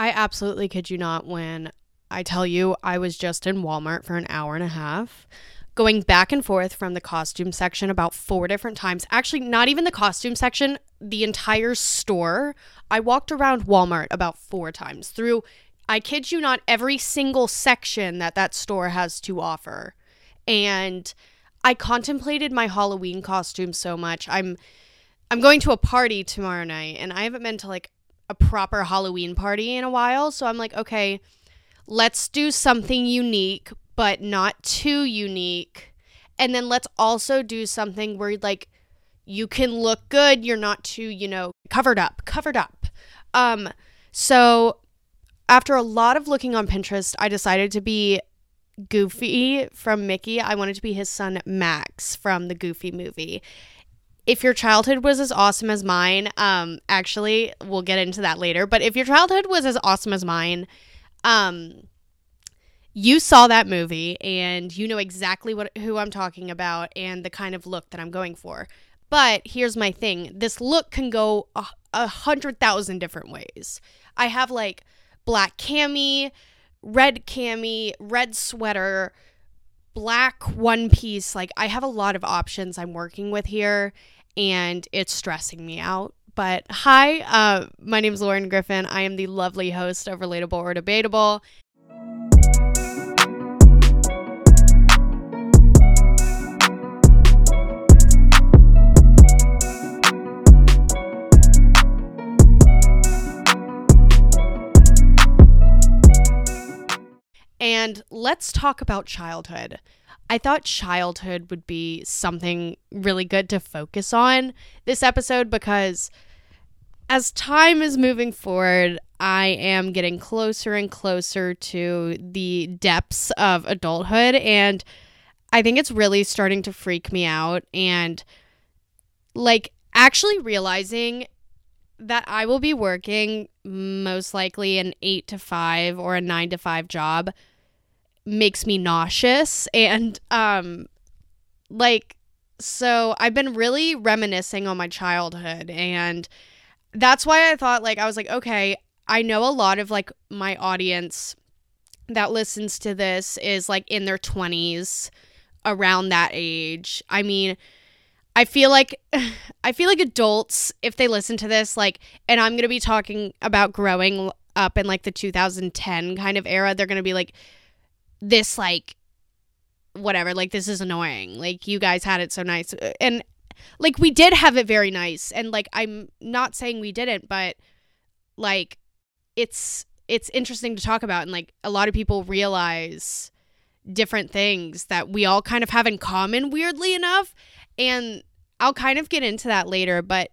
I absolutely kid you not when I tell you I was just in Walmart for an hour and a half, going back and forth from the costume section about four different times. Actually, not even the costume section, the entire store. I walked around Walmart about four times through, I kid you not, every single section that that store has to offer. And I contemplated my Halloween costume so much. I'm I'm going to a party tomorrow night and I haven't been to like a proper Halloween party in a while, so I'm like, okay, let's do something unique but not too unique. And then let's also do something where like you can look good, you're not too, you know, covered up, covered up. Um so after a lot of looking on Pinterest, I decided to be Goofy from Mickey. I wanted to be his son Max from the Goofy movie. If your childhood was as awesome as mine, um, actually, we'll get into that later. But if your childhood was as awesome as mine, um, you saw that movie and you know exactly what who I'm talking about and the kind of look that I'm going for. But here's my thing: this look can go a, a hundred thousand different ways. I have like black cami, red cami, red sweater, black one piece. Like I have a lot of options I'm working with here and it's stressing me out. But hi, uh, my name is Lauren Griffin. I am the lovely host of Relatable or Debatable. And let's talk about childhood. I thought childhood would be something really good to focus on this episode because as time is moving forward, I am getting closer and closer to the depths of adulthood. And I think it's really starting to freak me out. And like actually realizing that I will be working most likely an eight to five or a nine to five job makes me nauseous and um like so I've been really reminiscing on my childhood and that's why I thought like I was like okay, I know a lot of like my audience that listens to this is like in their 20s around that age. I mean, I feel like I feel like adults if they listen to this like and I'm going to be talking about growing up in like the 2010 kind of era, they're going to be like this like whatever like this is annoying. Like you guys had it so nice. And like we did have it very nice. And like i'm not saying we didn't but like it's it's interesting to talk about. And like a lot of people realize different things that we all kind of have in common weirdly enough. And i'll kind of get into that later but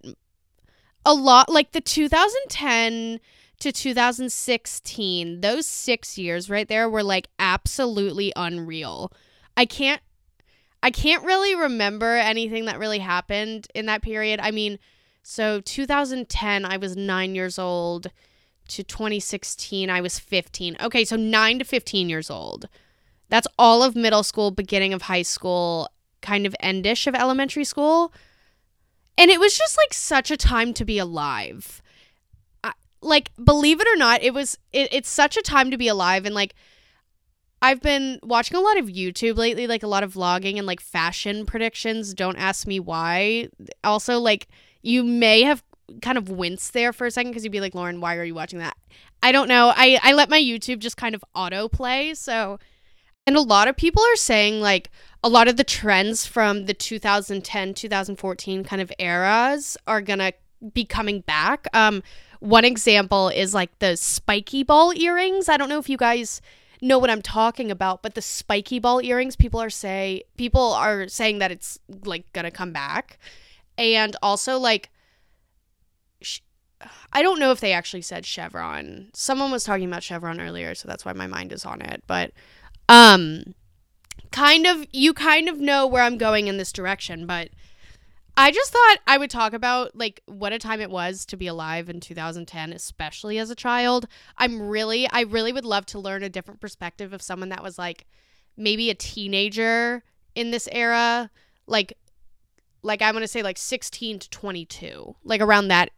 a lot like the 2010 to 2016, those six years right there were like absolutely unreal. I can't I can't really remember anything that really happened in that period. I mean, so 2010, I was nine years old. To 2016, I was 15. Okay, so nine to 15 years old. That's all of middle school, beginning of high school, kind of endish of elementary school. And it was just like such a time to be alive like believe it or not it was it, it's such a time to be alive and like i've been watching a lot of youtube lately like a lot of vlogging and like fashion predictions. Don't ask me why. Also like you may have kind of winced there for a second because you'd be like lauren why are you watching that? I don't know. I i let my youtube just kind of auto play so and a lot of people are saying like a lot of the trends from the 2010 2014 kind of eras are gonna be coming back. Um one example is like the spiky ball earrings. I don't know if you guys know what I'm talking about, but the spiky ball earrings, people are say people are saying that it's like gonna come back, and also like. Sh- I don't know if they actually said chevron. Someone was talking about chevron earlier, so that's why my mind is on it. But um kind of you kind of know where I'm going in this direction, but I just thought I would talk about like what a time it was to be alive in 2010, especially as a child. I'm really, I really would love to learn a different perspective of someone that was like maybe a teenager in this era, like, like I'm gonna say like 16 to 22, like around that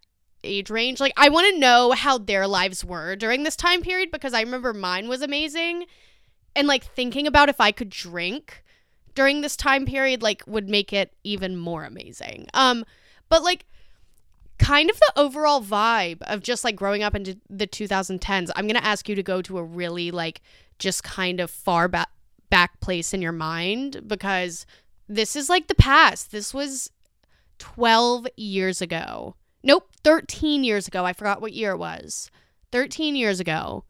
age range. Like I want to know how their lives were during this time period because I remember mine was amazing. And like thinking about if I could drink during this time period like would make it even more amazing. Um but like kind of the overall vibe of just like growing up into the 2010s. I'm going to ask you to go to a really like just kind of far back back place in your mind because this is like the past. This was 12 years ago. Nope, 13 years ago. I forgot what year it was. 13 years ago.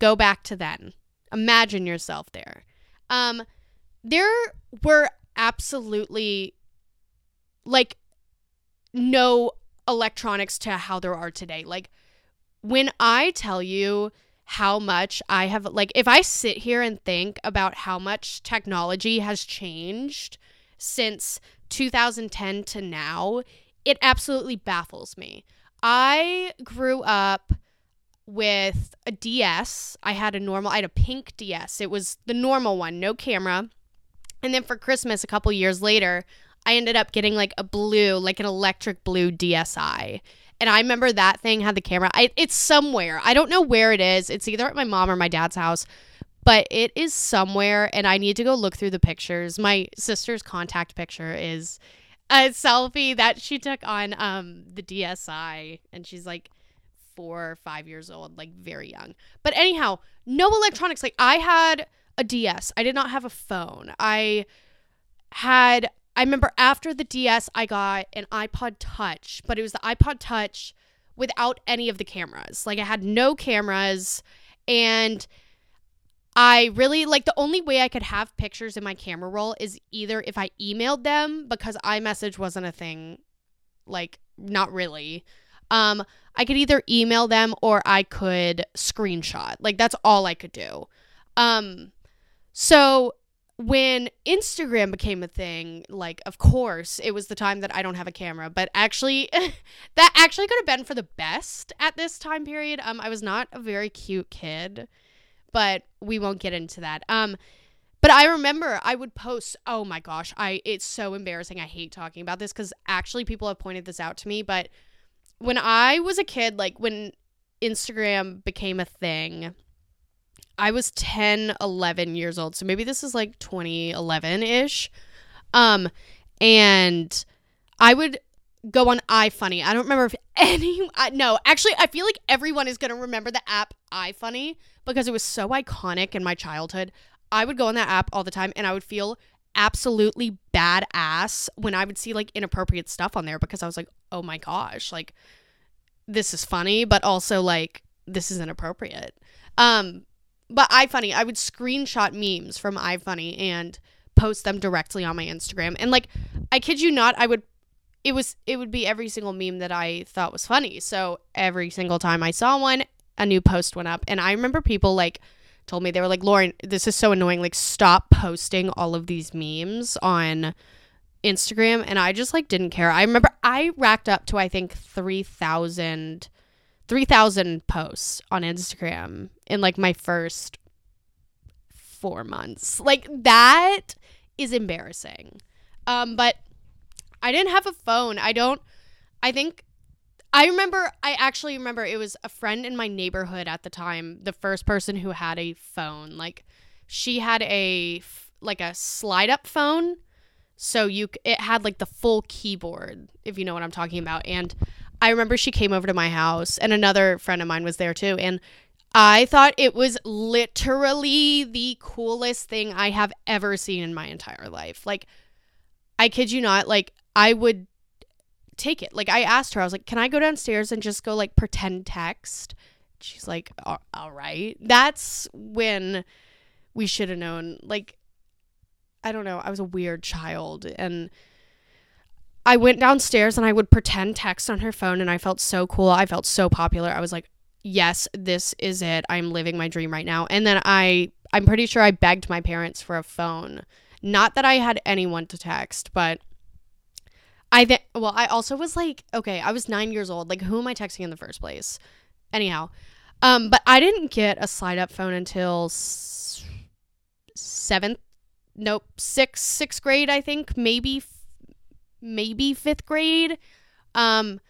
Go back to then. Imagine yourself there. Um there were absolutely like no electronics to how there are today. Like when I tell you how much I have like if I sit here and think about how much technology has changed since 2010 to now, it absolutely baffles me. I grew up with a DS. I had a normal I had a pink DS. It was the normal one, no camera. And then for Christmas a couple years later, I ended up getting like a blue, like an electric blue DSi. And I remember that thing had the camera. I, it's somewhere. I don't know where it is. It's either at my mom or my dad's house, but it is somewhere. And I need to go look through the pictures. My sister's contact picture is a selfie that she took on um, the DSi. And she's like four or five years old, like very young. But anyhow, no electronics. Like I had a DS, I did not have a phone. I had I remember after the DS, I got an iPod Touch, but it was the iPod Touch without any of the cameras. Like I had no cameras and I really like the only way I could have pictures in my camera roll is either if I emailed them because iMessage wasn't a thing like not really. Um I could either email them or I could screenshot. Like that's all I could do. Um so when Instagram became a thing, like of course it was the time that I don't have a camera, but actually that actually could have been for the best at this time period. Um I was not a very cute kid, but we won't get into that. Um but I remember I would post, oh my gosh, I it's so embarrassing. I hate talking about this cuz actually people have pointed this out to me, but when I was a kid, like when Instagram became a thing, I was 10, 11 years old. So maybe this is like 2011 ish. Um, and I would go on iFunny. I don't remember if any, I, no, actually, I feel like everyone is going to remember the app iFunny because it was so iconic in my childhood. I would go on that app all the time and I would feel absolutely badass when I would see like inappropriate stuff on there because I was like, oh my gosh, like this is funny, but also like this is inappropriate. Um, but iFunny, I would screenshot memes from iFunny and post them directly on my Instagram. And like, I kid you not, I would it was it would be every single meme that I thought was funny. So every single time I saw one, a new post went up. And I remember people like told me they were like, Lauren, this is so annoying. Like, stop posting all of these memes on Instagram. And I just like didn't care. I remember I racked up to I think three thousand 3,000 posts on Instagram in like my first four months. Like that is embarrassing. Um, but I didn't have a phone. I don't, I think, I remember, I actually remember it was a friend in my neighborhood at the time, the first person who had a phone. Like she had a, like a slide up phone. So you, it had like the full keyboard, if you know what I'm talking about. And I remember she came over to my house and another friend of mine was there too. And I thought it was literally the coolest thing I have ever seen in my entire life. Like, I kid you not, like, I would take it. Like, I asked her, I was like, can I go downstairs and just go, like, pretend text? She's like, all right. That's when we should have known. Like, I don't know. I was a weird child. And I went downstairs and I would pretend text on her phone and I felt so cool. I felt so popular. I was like, "Yes, this is it. I'm living my dream right now." And then I I'm pretty sure I begged my parents for a phone. Not that I had anyone to text, but I th- well, I also was like, okay, I was 9 years old. Like who am I texting in the first place? Anyhow, um but I didn't get a slide up phone until s- 7th nope, 6th 6th grade, I think, maybe maybe fifth grade. Um,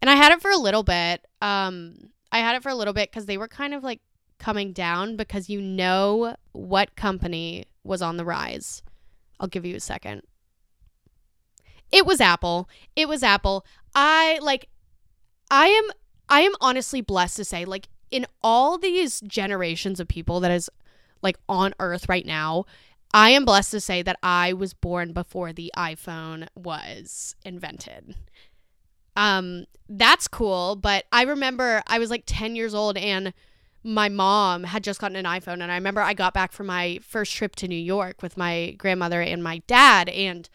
and I had it for a little bit. Um, I had it for a little bit because they were kind of like coming down because you know what company was on the rise. I'll give you a second. It was Apple. It was Apple. I like I am I am honestly blessed to say like in all these generations of people that is like on earth right now, I am blessed to say that I was born before the iPhone was invented. Um that's cool, but I remember I was like 10 years old and my mom had just gotten an iPhone and I remember I got back from my first trip to New York with my grandmother and my dad and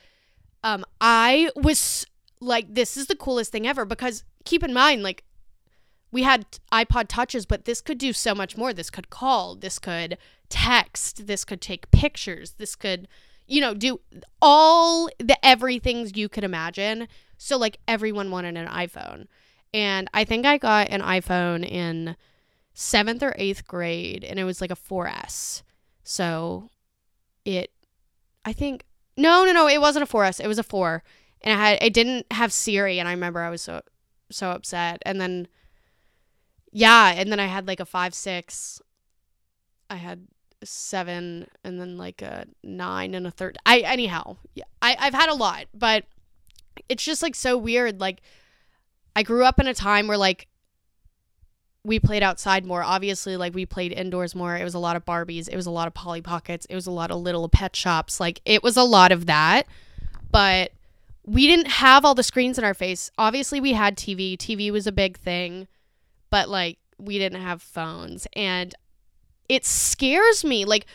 um I was like this is the coolest thing ever because keep in mind like we had iPod touches but this could do so much more this could call this could text this could take pictures this could you know do all the everythings you could imagine so like everyone wanted an iPhone and I think I got an iPhone in seventh or eighth grade, and it was like a 4S. So it, I think, no, no, no, it wasn't a 4S. It was a 4. And I had, it didn't have Siri, and I remember I was so, so upset. And then, yeah, and then I had like a 5, 6. I had seven and then like a nine and a third i anyhow yeah I, i've had a lot but it's just like so weird like i grew up in a time where like we played outside more. Obviously, like we played indoors more. It was a lot of Barbies. It was a lot of Polly Pockets. It was a lot of little pet shops. Like it was a lot of that. But we didn't have all the screens in our face. Obviously, we had TV. TV was a big thing, but like we didn't have phones. And it scares me. Like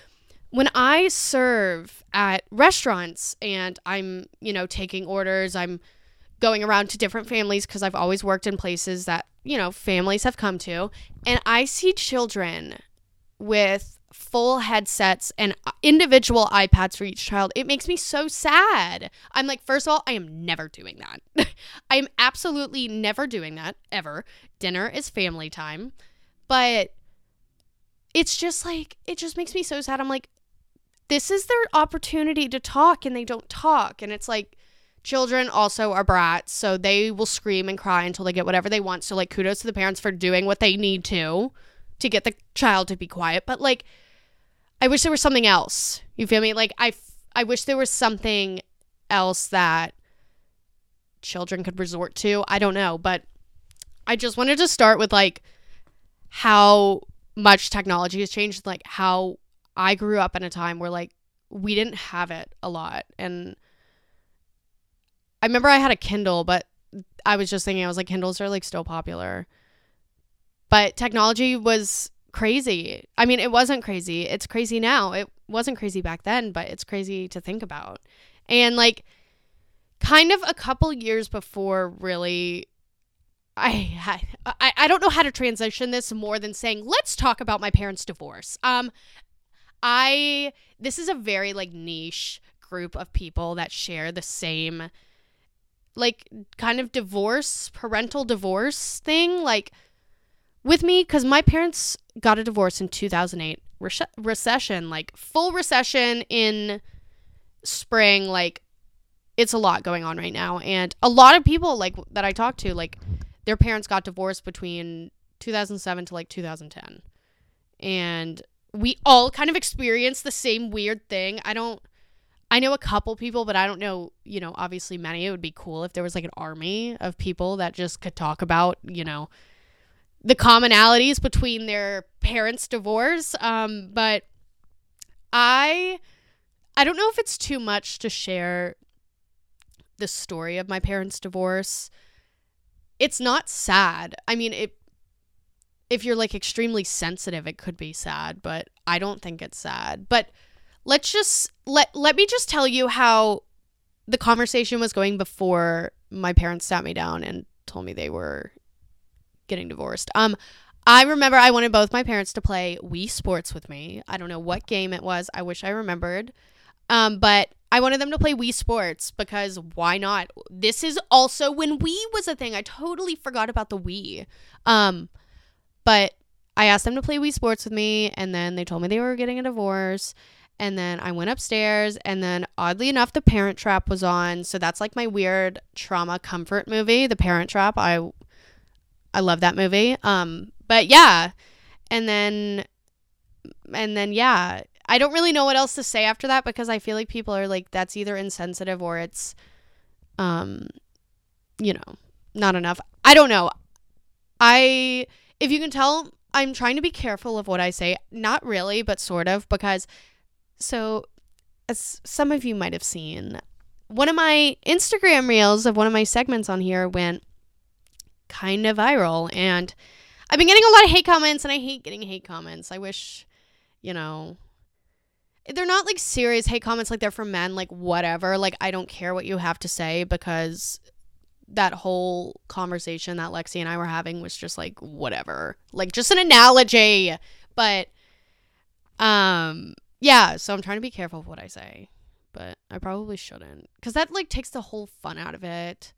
when I serve at restaurants and I'm, you know, taking orders, I'm going around to different families because I've always worked in places that, you know, families have come to. And I see children with full headsets and uh, individual iPads for each child. It makes me so sad. I'm like, first of all, I am never doing that. I am absolutely never doing that ever. Dinner is family time. But it's just like, it just makes me so sad. I'm like, this is their opportunity to talk and they don't talk. And it's like, Children also are brats, so they will scream and cry until they get whatever they want. So, like, kudos to the parents for doing what they need to to get the child to be quiet. But, like, I wish there was something else. You feel me? Like, I, I wish there was something else that children could resort to. I don't know. But I just wanted to start with, like, how much technology has changed. Like, how I grew up in a time where, like, we didn't have it a lot. And, I remember I had a Kindle, but I was just thinking, I was like, Kindles are like still popular. But technology was crazy. I mean, it wasn't crazy. It's crazy now. It wasn't crazy back then, but it's crazy to think about. And like, kind of a couple years before, really, I, I I don't know how to transition this more than saying let's talk about my parents' divorce. Um, I this is a very like niche group of people that share the same like kind of divorce, parental divorce thing, like with me, because my parents got a divorce in 2008, Re- recession, like full recession in spring, like it's a lot going on right now. And a lot of people like that I talked to, like their parents got divorced between 2007 to like 2010. And we all kind of experienced the same weird thing. I don't I know a couple people, but I don't know, you know, obviously many. It would be cool if there was like an army of people that just could talk about, you know, the commonalities between their parents' divorce. Um, but I I don't know if it's too much to share the story of my parents' divorce. It's not sad. I mean, it if you're like extremely sensitive, it could be sad, but I don't think it's sad. But let's just let let me just tell you how the conversation was going before my parents sat me down and told me they were getting divorced. Um I remember I wanted both my parents to play Wii Sports with me. I don't know what game it was. I wish I remembered. Um, but I wanted them to play Wii Sports because why not? This is also when Wii was a thing. I totally forgot about the Wii. Um, but I asked them to play Wii Sports with me, and then they told me they were getting a divorce. And then I went upstairs, and then oddly enough, The Parent Trap was on. So that's like my weird trauma comfort movie, The Parent Trap. I I love that movie. Um, but yeah, and then, and then yeah, I don't really know what else to say after that because I feel like people are like that's either insensitive or it's, um, you know, not enough. I don't know. I if you can tell, I'm trying to be careful of what I say. Not really, but sort of because so as some of you might have seen, one of my Instagram reels of one of my segments on here went kind of viral and I've been getting a lot of hate comments and I hate getting hate comments. I wish, you know, they're not like serious hate comments like they're from men, like whatever. Like I don't care what you have to say because that whole conversation that Lexi and I were having was just like whatever. Like just an analogy. But um yeah, so I'm trying to be careful of what I say. But I probably shouldn't. Cause that like takes the whole fun out of it.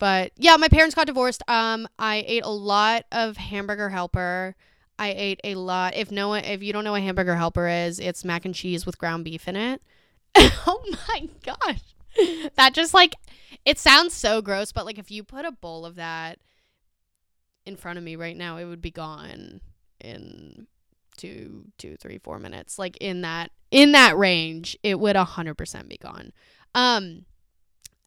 But yeah, my parents got divorced. Um I ate a lot of hamburger helper. I ate a lot. If no if you don't know what hamburger helper is, it's mac and cheese with ground beef in it. oh my gosh. That just like it sounds so gross, but like if you put a bowl of that in front of me right now, it would be gone in two, two, three, four minutes. Like in that in that range, it would hundred percent be gone. Um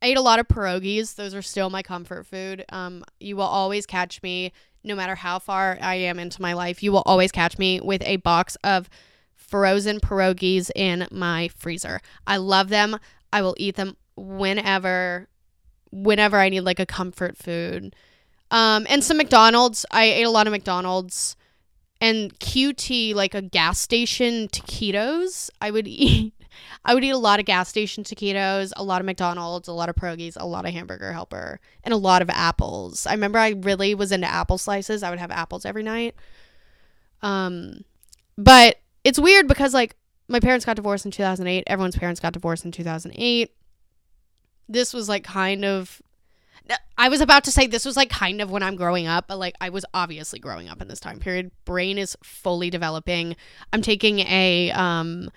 I ate a lot of pierogies. Those are still my comfort food. Um, you will always catch me, no matter how far I am into my life, you will always catch me with a box of frozen pierogies in my freezer. I love them. I will eat them whenever whenever I need like a comfort food. Um, and some McDonald's. I ate a lot of McDonald's and QT, like a gas station taquitos. I would eat. I would eat a lot of gas station taquitos, a lot of McDonald's, a lot of pierogies, a lot of hamburger helper, and a lot of apples. I remember I really was into apple slices. I would have apples every night. Um, but it's weird because like my parents got divorced in 2008. Everyone's parents got divorced in 2008 this was like kind of I was about to say this was like kind of when I'm growing up, but like I was obviously growing up in this time period. Brain is fully developing. I'm taking a um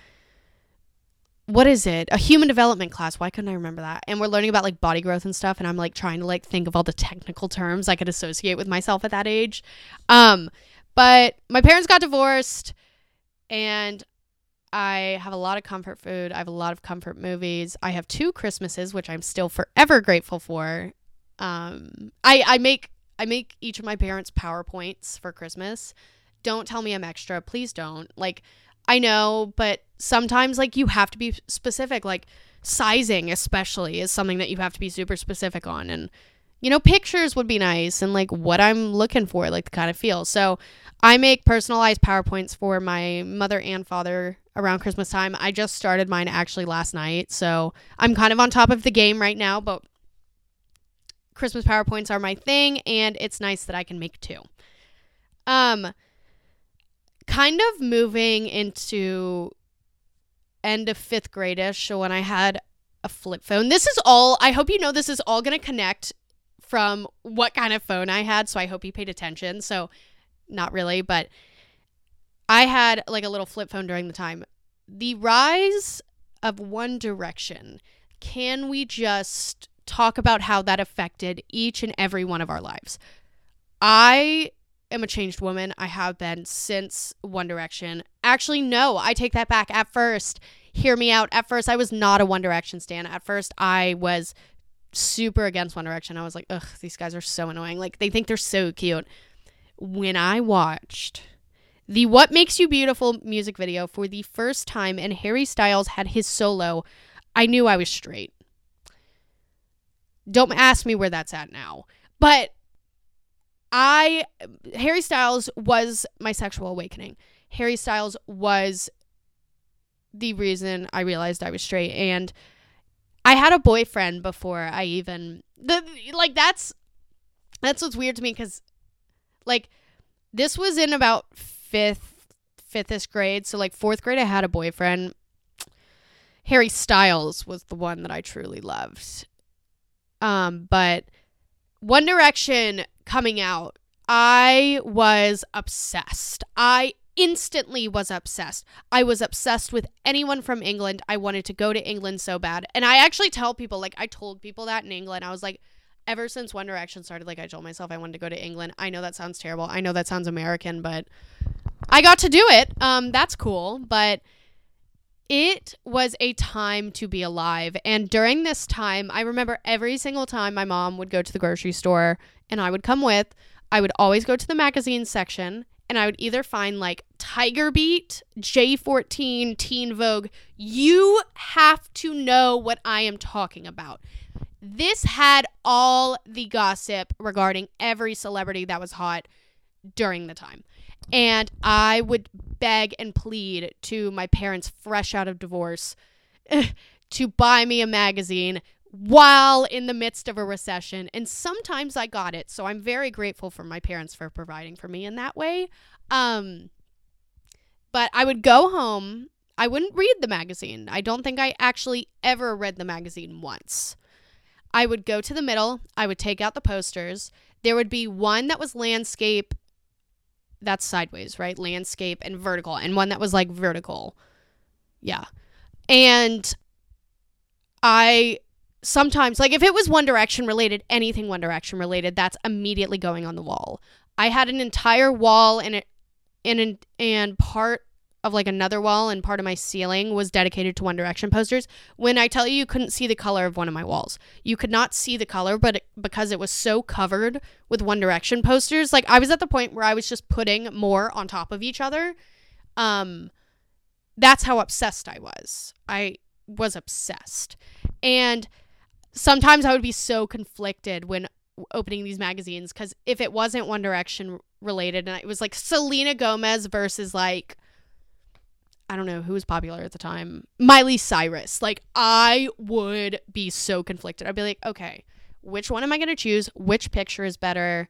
what is it? A human development class. Why couldn't I remember that? And we're learning about like body growth and stuff and I'm like trying to like think of all the technical terms I could associate with myself at that age. Um but my parents got divorced and I have a lot of comfort food. I have a lot of comfort movies. I have two Christmases, which I'm still forever grateful for. Um, I I make I make each of my parents PowerPoints for Christmas. Don't tell me I'm extra, please don't. Like I know, but sometimes like you have to be specific. Like sizing, especially, is something that you have to be super specific on, and you know, pictures would be nice and like what I'm looking for, like the kind of feel. So I make personalized PowerPoints for my mother and father around Christmas time. I just started mine actually last night, so I'm kind of on top of the game right now, but Christmas PowerPoints are my thing and it's nice that I can make two. Um kind of moving into end of 5th grade-ish when I had a flip phone. This is all I hope you know this is all going to connect from what kind of phone I had, so I hope you paid attention. So not really, but I had like a little flip phone during the time. The rise of One Direction. Can we just talk about how that affected each and every one of our lives? I am a changed woman. I have been since One Direction. Actually, no, I take that back. At first, hear me out. At first, I was not a One Direction stan. At first, I was super against One Direction. I was like, ugh, these guys are so annoying. Like, they think they're so cute. When I watched the What Makes You Beautiful music video for the first time and Harry Styles had his solo, I knew I was straight. Don't ask me where that's at now. But I Harry Styles was my sexual awakening. Harry Styles was the reason I realized I was straight and I had a boyfriend before I even the like that's that's what's weird to me cuz like this was in about fifth, fifth grade. So like fourth grade, I had a boyfriend. Harry Styles was the one that I truly loved. Um, but One Direction coming out, I was obsessed. I instantly was obsessed. I was obsessed with anyone from England. I wanted to go to England so bad. And I actually tell people, like, I told people that in England. I was like, ever since One Direction started, like I told myself I wanted to go to England. I know that sounds terrible. I know that sounds American, but I got to do it. Um, that's cool. But it was a time to be alive. And during this time, I remember every single time my mom would go to the grocery store and I would come with, I would always go to the magazine section and I would either find like Tiger Beat, J14, Teen Vogue. You have to know what I am talking about. This had all the gossip regarding every celebrity that was hot during the time. And I would beg and plead to my parents, fresh out of divorce, to buy me a magazine while in the midst of a recession. And sometimes I got it. So I'm very grateful for my parents for providing for me in that way. Um, but I would go home. I wouldn't read the magazine. I don't think I actually ever read the magazine once. I would go to the middle. I would take out the posters. There would be one that was landscape that's sideways, right? Landscape and vertical, and one that was like vertical. Yeah. And I sometimes like if it was One Direction related, anything One Direction related, that's immediately going on the wall. I had an entire wall and it and and part of like another wall and part of my ceiling was dedicated to One Direction posters. When I tell you you couldn't see the color of one of my walls, you could not see the color, but it, because it was so covered with One Direction posters, like I was at the point where I was just putting more on top of each other. Um, that's how obsessed I was. I was obsessed, and sometimes I would be so conflicted when opening these magazines because if it wasn't One Direction related and it was like Selena Gomez versus like I don't know who was popular at the time. Miley Cyrus. Like I would be so conflicted. I'd be like, okay, which one am I going to choose? Which picture is better?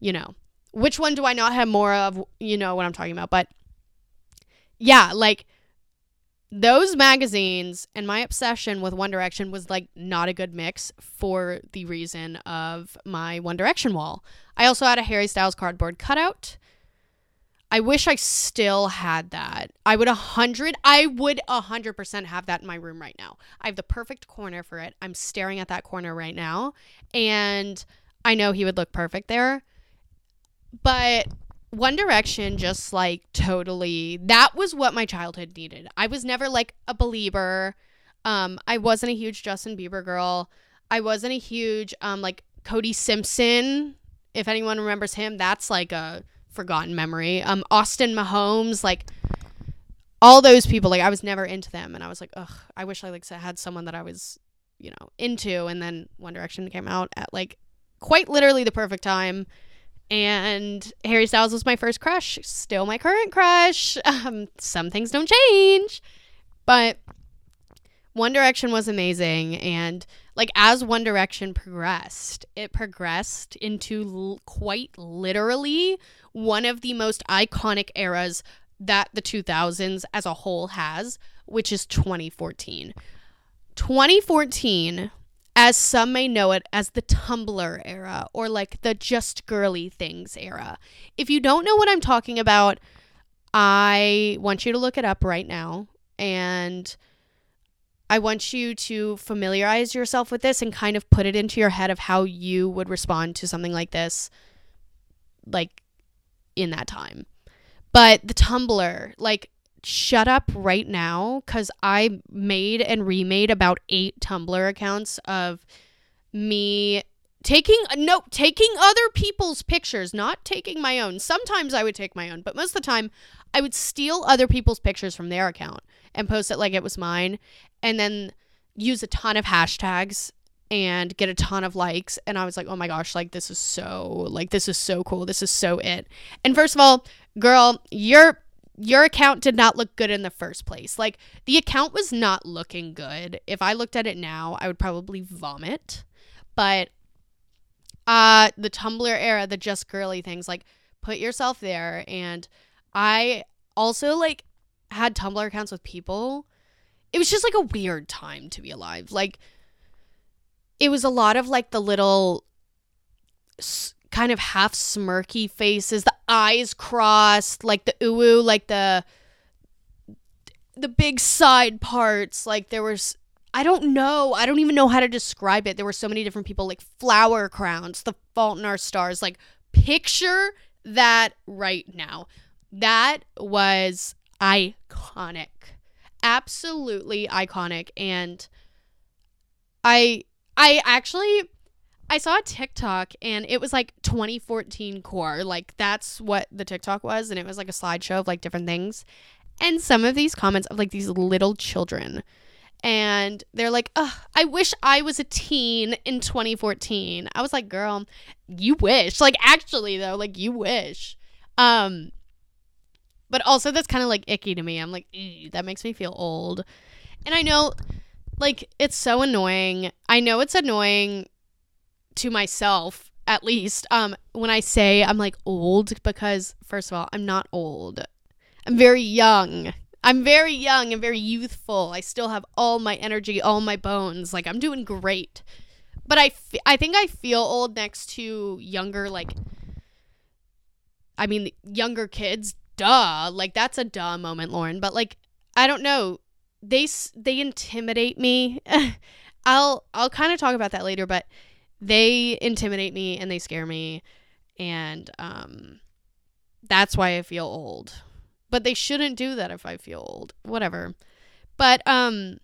You know, which one do I not have more of? You know what I'm talking about. But yeah, like those magazines and my obsession with One Direction was like not a good mix for the reason of my One Direction wall. I also had a Harry Styles cardboard cutout I wish I still had that. I would a hundred. I would a hundred percent have that in my room right now. I have the perfect corner for it. I'm staring at that corner right now, and I know he would look perfect there. But One Direction just like totally. That was what my childhood needed. I was never like a Belieber. Um, I wasn't a huge Justin Bieber girl. I wasn't a huge um like Cody Simpson. If anyone remembers him, that's like a forgotten memory. Um, Austin Mahone, like all those people, like I was never into them, and I was like, ugh, I wish I like had someone that I was, you know, into. And then One Direction came out at like quite literally the perfect time. And Harry Styles was my first crush, still my current crush. Um, some things don't change, but One Direction was amazing, and like as One Direction progressed, it progressed into l- quite literally one of the most iconic eras that the 2000s as a whole has, which is 2014. 2014, as some may know it as the Tumblr era or like the just girly things era. If you don't know what I'm talking about, I want you to look it up right now and I want you to familiarize yourself with this and kind of put it into your head of how you would respond to something like this, like in that time. But the Tumblr, like, shut up right now because I made and remade about eight Tumblr accounts of me taking no taking other people's pictures not taking my own sometimes i would take my own but most of the time i would steal other people's pictures from their account and post it like it was mine and then use a ton of hashtags and get a ton of likes and i was like oh my gosh like this is so like this is so cool. This is so it. And first of all girl your your account did not look good in the first place. Like the account was not looking good. If i looked at it now i would probably vomit. But uh the tumblr era the just girly things like put yourself there. And i also like had tumblr accounts with people. It was just like a weird time to be alive. Like it was a lot of like the little s- kind of half smirky faces, the eyes crossed, like the ooh, like the the big side parts. Like there was I don't know. I don't even know how to describe it. There were so many different people, like flower crowns, the Fault in Our Stars. Like, picture that right now. That was iconic. Absolutely iconic. And I I actually I saw a TikTok and it was like 2014 core. Like that's what the TikTok was and it was like a slideshow of like different things. And some of these comments of like these little children and they're like, I wish I was a teen in 2014." I was like, "Girl, you wish." Like actually though, like you wish. Um but also that's kind of like icky to me. I'm like, that makes me feel old. And I know like it's so annoying. I know it's annoying to myself at least um when I say I'm like old because first of all, I'm not old. I'm very young. I'm very young and very youthful. I still have all my energy, all my bones. Like I'm doing great. But I, f- I think I feel old next to younger like I mean younger kids. Duh. Like that's a duh moment, Lauren. But like I don't know they they intimidate me. I'll I'll kind of talk about that later, but they intimidate me and they scare me and um that's why I feel old. But they shouldn't do that if I feel old. Whatever. But um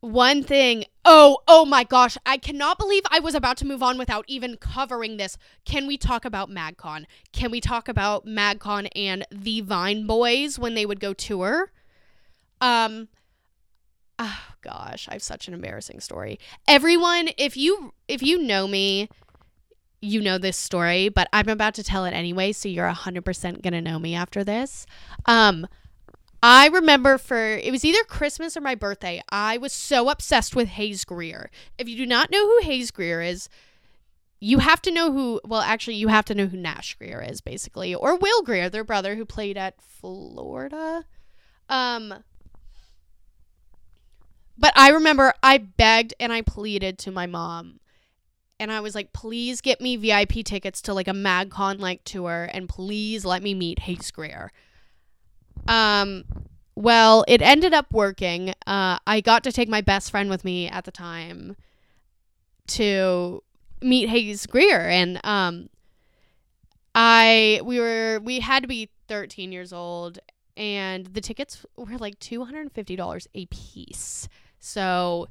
one thing oh oh my gosh i cannot believe i was about to move on without even covering this can we talk about magcon can we talk about magcon and the vine boys when they would go tour um oh gosh, I have such an embarrassing story. Everyone, if you if you know me, you know this story, but I'm about to tell it anyway, so you're 100% going to know me after this. Um I remember for it was either Christmas or my birthday. I was so obsessed with Hayes Grier. If you do not know who Hayes Grier is, you have to know who well actually you have to know who Nash Grier is basically or Will Grier, their brother who played at Florida. Um but I remember I begged and I pleaded to my mom. And I was like, please get me VIP tickets to like a MagCon like tour and please let me meet Hayes Grier. Um, well, it ended up working. Uh, I got to take my best friend with me at the time to meet Hayes Grier. And um, I, we were, we had to be 13 years old and the tickets were like $250 a piece. So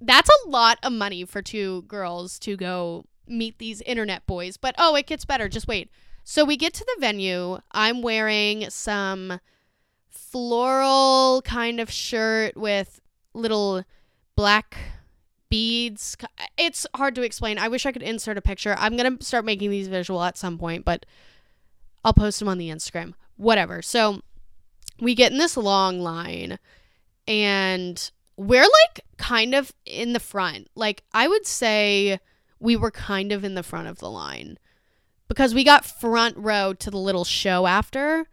that's a lot of money for two girls to go meet these internet boys. But oh, it gets better. Just wait. So we get to the venue. I'm wearing some floral kind of shirt with little black beads. It's hard to explain. I wish I could insert a picture. I'm going to start making these visual at some point, but I'll post them on the Instagram. Whatever. So we get in this long line and we're like kind of in the front. Like I would say we were kind of in the front of the line because we got front row to the little show after.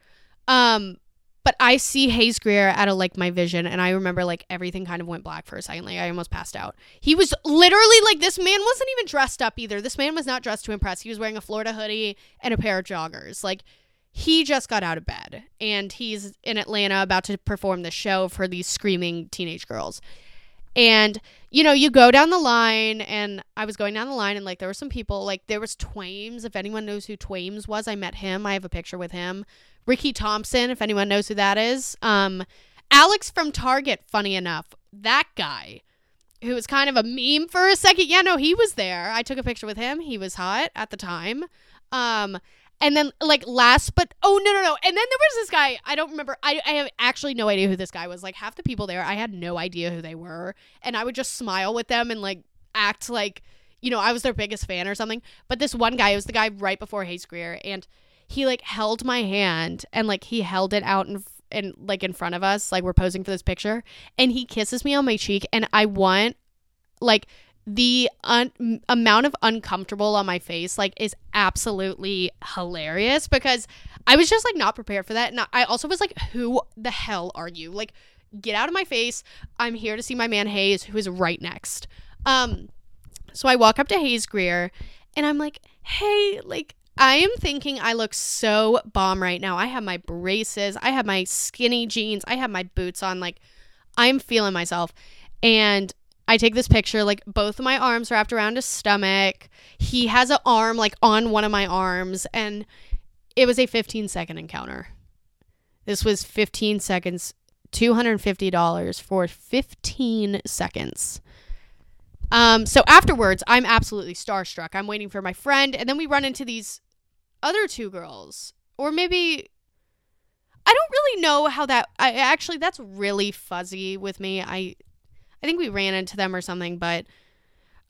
Um but I see Hayes Grier out of like my vision and I remember like everything kind of went black for a second. Like I almost passed out. He was literally like this man wasn't even dressed up either. This man was not dressed to impress. He was wearing a Florida hoodie and a pair of joggers. Like he just got out of bed and he's in Atlanta about to perform the show for these screaming teenage girls. And you know, you go down the line and I was going down the line and like there were some people like there was Twaimz, if anyone knows who Twaimz was, I met him. I have a picture with him. Rickey Thompson, if anyone knows who that is. Um Alex from Target, funny enough. That guy who was kind of a meme for a second. Yeah, no, he was there. I took a picture with him. He was hot at the time. Um and then like last but oh no no no. And then there was this guy, I don't remember. I, I have actually no idea who this guy was. Like half the people there, I had no idea who they were. And I would just smile with them and like act like, you know, I was their biggest fan or something. But this one guy, was the guy right before Hayes Grier, and he like held my hand and like he held it out in and like in front of us, like we're posing for this picture, and he kisses me on my cheek, and I want like the un- amount of uncomfortable on my face like is absolutely hilarious because I was just like not prepared for that. And I also was like who the hell are you? Like get out of my face. I'm here to see my man Hayes who is right next. Um so I walk up to Hayes Grier and I'm like hey like I am thinking I look so bomb right now. I have my braces. I have my skinny jeans. I have my boots on. Like I'm feeling myself. And I take this picture, like both of my arms wrapped around his stomach. He has an arm like on one of my arms, and it was a 15 second encounter. This was 15 seconds, $250 for 15 seconds. Um, so afterwards, I'm absolutely starstruck. I'm waiting for my friend, and then we run into these other two girls, or maybe I don't really know how that. I actually that's really fuzzy with me. I I think we ran into them or something, but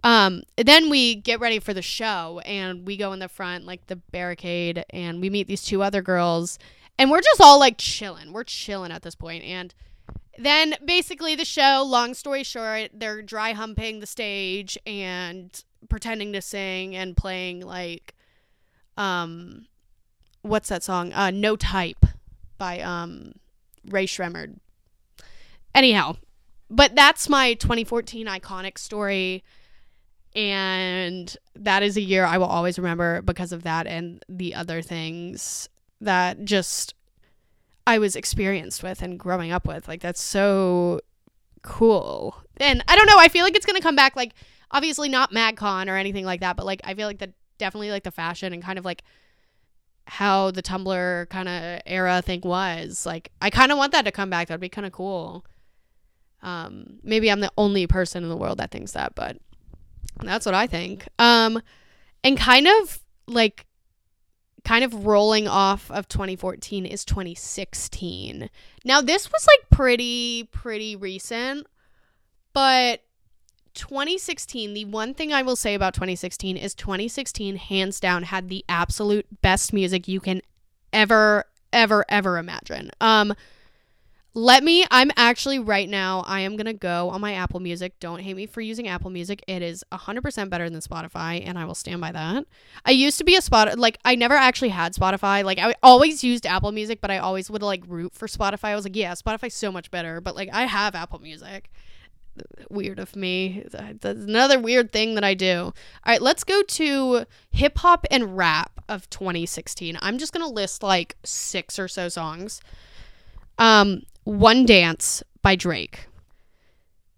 um then we get ready for the show and we go in the front like the barricade and we meet these two other girls and we're just all like chilling. We're chilling at this point and then basically the show, long story short, they're dry humping the stage and pretending to sing and playing like um what's that song? Uh No Type by um Rae Sremmurd. Anyhow, but that's my 2014 iconic story and that is a year I will always remember because of that and the other things that just I was experienced with and growing up with. Like that's so cool. And I don't know, I feel like it's going to come back like obviously not MagCon or anything like that, but like I feel like that definitely like the fashion and kind of like how the Tumblr kind of era thing was. Like I kind of want that to come back. That'd be kind of cool. Um, maybe I'm the only person in the world that thinks that, but that's what I think. Um, and kind of like kind of rolling off of 2014 is 2016. Now this was like pretty pretty recent, but 2016, the one thing I will say about 2016 is 2016 hands down had the absolute best music you can ever ever ever imagine. Um let me, I'm actually right now, I am going to go on my Apple Music. Don't hate me for using Apple Music. It is 100% better than Spotify, and I will stand by that. I used to be a spot, like, I never actually had Spotify. Like, I always used Apple Music, but I always would, like, root for Spotify. I was like, yeah, Spotify's so much better, but, like, I have Apple Music. Weird of me. That's another weird thing that I do. All right, let's go to hip hop and rap of 2016. I'm just going to list, like, six or so songs. Um, one Dance by Drake.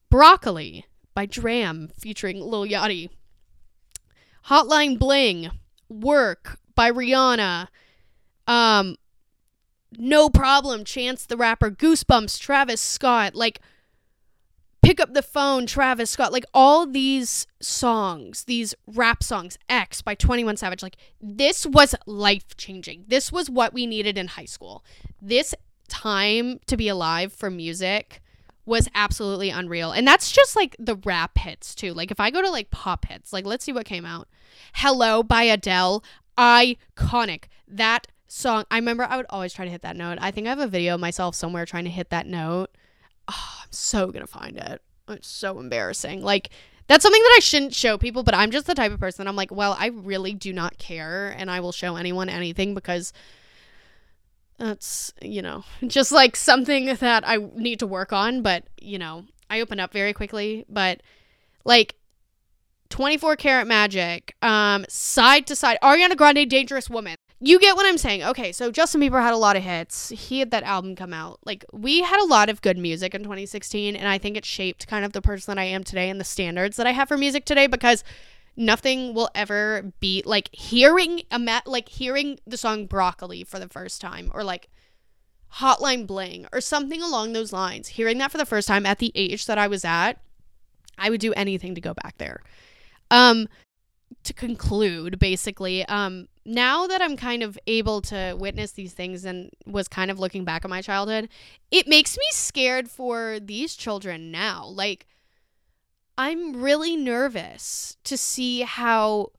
Broccoli by Dram featuring Lil Yachty. Hotline Bling. Work by Rihanna. Um No Problem, Chance the Rapper, Goosebumps, Travis Scott, like Pick Up the Phone, Travis Scott, like all these songs, these rap songs, X by 21 Savage, like this was life changing. This was what we needed in high school. This time to be alive for music was absolutely unreal. And that's just like the rap hits too. Like if I go to like pop hits, like let's see what came out. Hello by Adele, iconic. That song, I remember I would always try to hit that note. I think I have a video of myself somewhere trying to hit that note. Oh, I'm so going to find it. It's so embarrassing. Like that's something that I shouldn't show people, but I'm just the type of person I'm like, well, I really do not care and I will show anyone anything because that's you know just like something that i need to work on but you know i open up very quickly but like 24 karat magic um side to side ariana grande dangerous woman. You get what i'm saying. Okay so justin bieber had a lot of hits. He had that album come out. Like we had a lot of good music in 2016 and i think it shaped kind of the person that i am today and the standards that i have for music today because nothing will ever beat like hearing a ma- like hearing the song broccoli for the first time or like hotline bling or something along those lines hearing that for the first time at the age that i was at i would do anything to go back there. Um to conclude basically um now that i'm kind of able to witness these things and was kind of looking back at my childhood it makes me scared for these children now. Like I'm really nervous to see how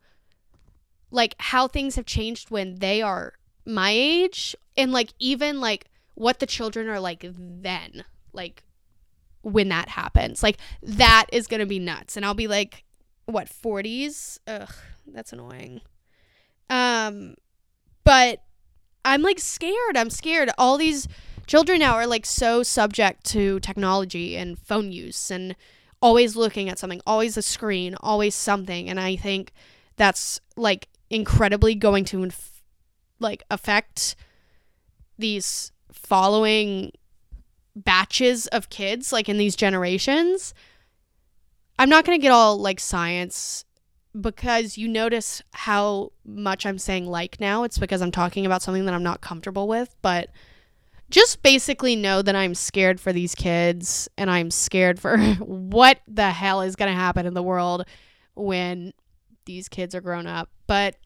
like how things have changed when they are my age and like even like what the children are like then like when that happens. Like that is gonna be nuts. And i'll be like what 40s ugh that's annoying. Um but i'm like scared. I'm scared. All these children now are like so subject to technology and phone use and always looking at something, always a screen, always something. And I think that's like incredibly going to inf- like affect these following batches of kids, like in these generations. I'm not going to get all like science because you notice how much I'm saying like now. It's because I'm talking about something that I'm not comfortable with, but just basically know that I'm scared for these kids and I'm scared for what the hell is going to happen in the world when these kids are grown up. But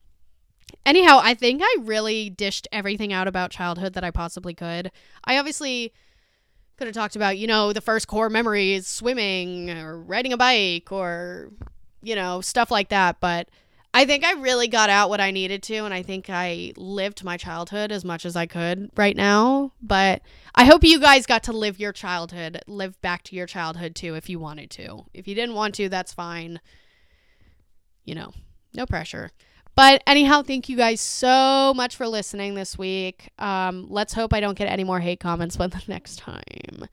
anyhow, I think I really dished everything out about childhood that I possibly could. I obviously could have talked about, you know, the first core memories swimming or riding a bike or, you know, stuff like that. But I think I really got out what I needed to, and I think I lived my childhood as much as I could right now. But I hope you guys got to live your childhood, live back to your childhood too, if you wanted to. If you didn't want to, that's fine. You know, no pressure. But anyhow, thank you guys so much for listening this week. Um, let's hope I don't get any more hate comments by the next time.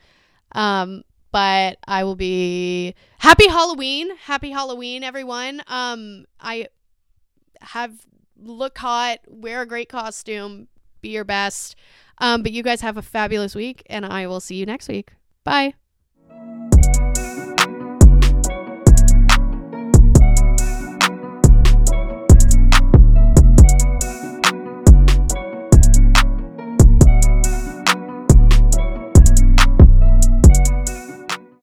Um, but I will be happy Halloween. Happy Halloween, everyone. Um, I have look hot, wear a great costume, be your best. Um, but you guys have a fabulous week, and I will see you next week. Bye.